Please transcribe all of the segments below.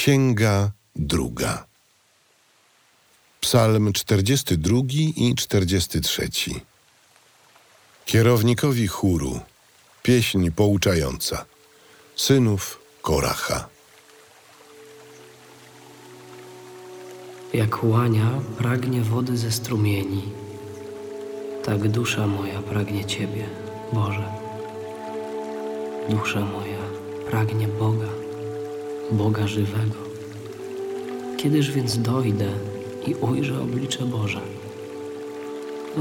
Księga druga. Psalm 42 i 43. Kierownikowi chóru. Pieśń pouczająca. Synów Koracha. Jak łania pragnie wody ze strumieni, tak dusza moja pragnie Ciebie, Boże. Dusza moja pragnie Boga, Boga żywego. Kiedyż więc dojdę i ujrzę oblicze Boże?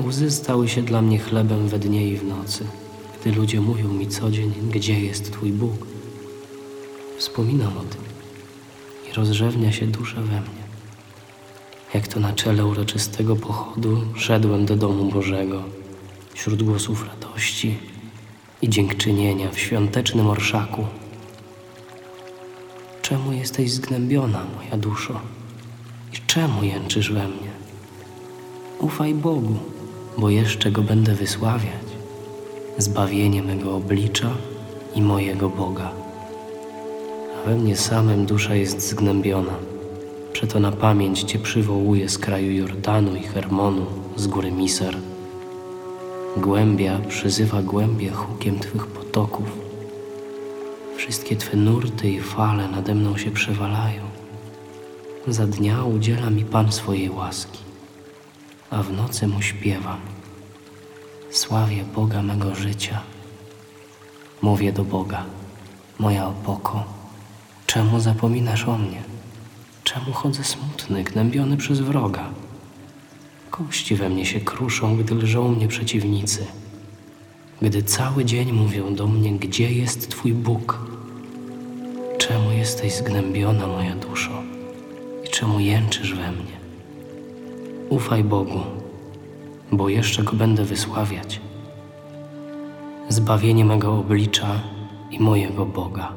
Łzy stały się dla mnie chlebem we dnie i w nocy, gdy ludzie mówią mi co dzień, gdzie jest Twój Bóg. Wspominam o tym i rozrzewnia się dusza we mnie. Jak to na czele uroczystego pochodu szedłem do domu Bożego, wśród głosów radości i dziękczynienia w świątecznym orszaku. Czemu jesteś zgnębiona, moja duszo? I czemu jęczysz we mnie? Ufaj Bogu, bo jeszcze Go będę wysławiać, zbawienie mego oblicza i mojego Boga. A we mnie samym dusza jest zgnębiona. Przeto na pamięć Cię przywołuję z kraju Jordanu i Hermonu, z góry Miser. Głębia przyzywa głębie hukiem Twych potoków. Wszystkie Twe nurty i fale nade mną się przewalają. Za dnia udziela mi Pan swojej łaski, a w nocy Mu śpiewam. Sławię Boga mego życia. Mówię do Boga, moja opoko, czemu zapominasz o mnie? Czemu chodzę smutny, gnębiony przez wroga? Kości we mnie się kruszą, gdy lżą mnie przeciwnicy. Gdy cały dzień mówią do mnie, gdzie jest Twój Bóg? Czemu jesteś zgnębiona, moja duszo? I czemu jęczysz we mnie? Ufaj Bogu, bo jeszcze Go będę wysławiać. Zbawienie mego oblicza i mojego Boga.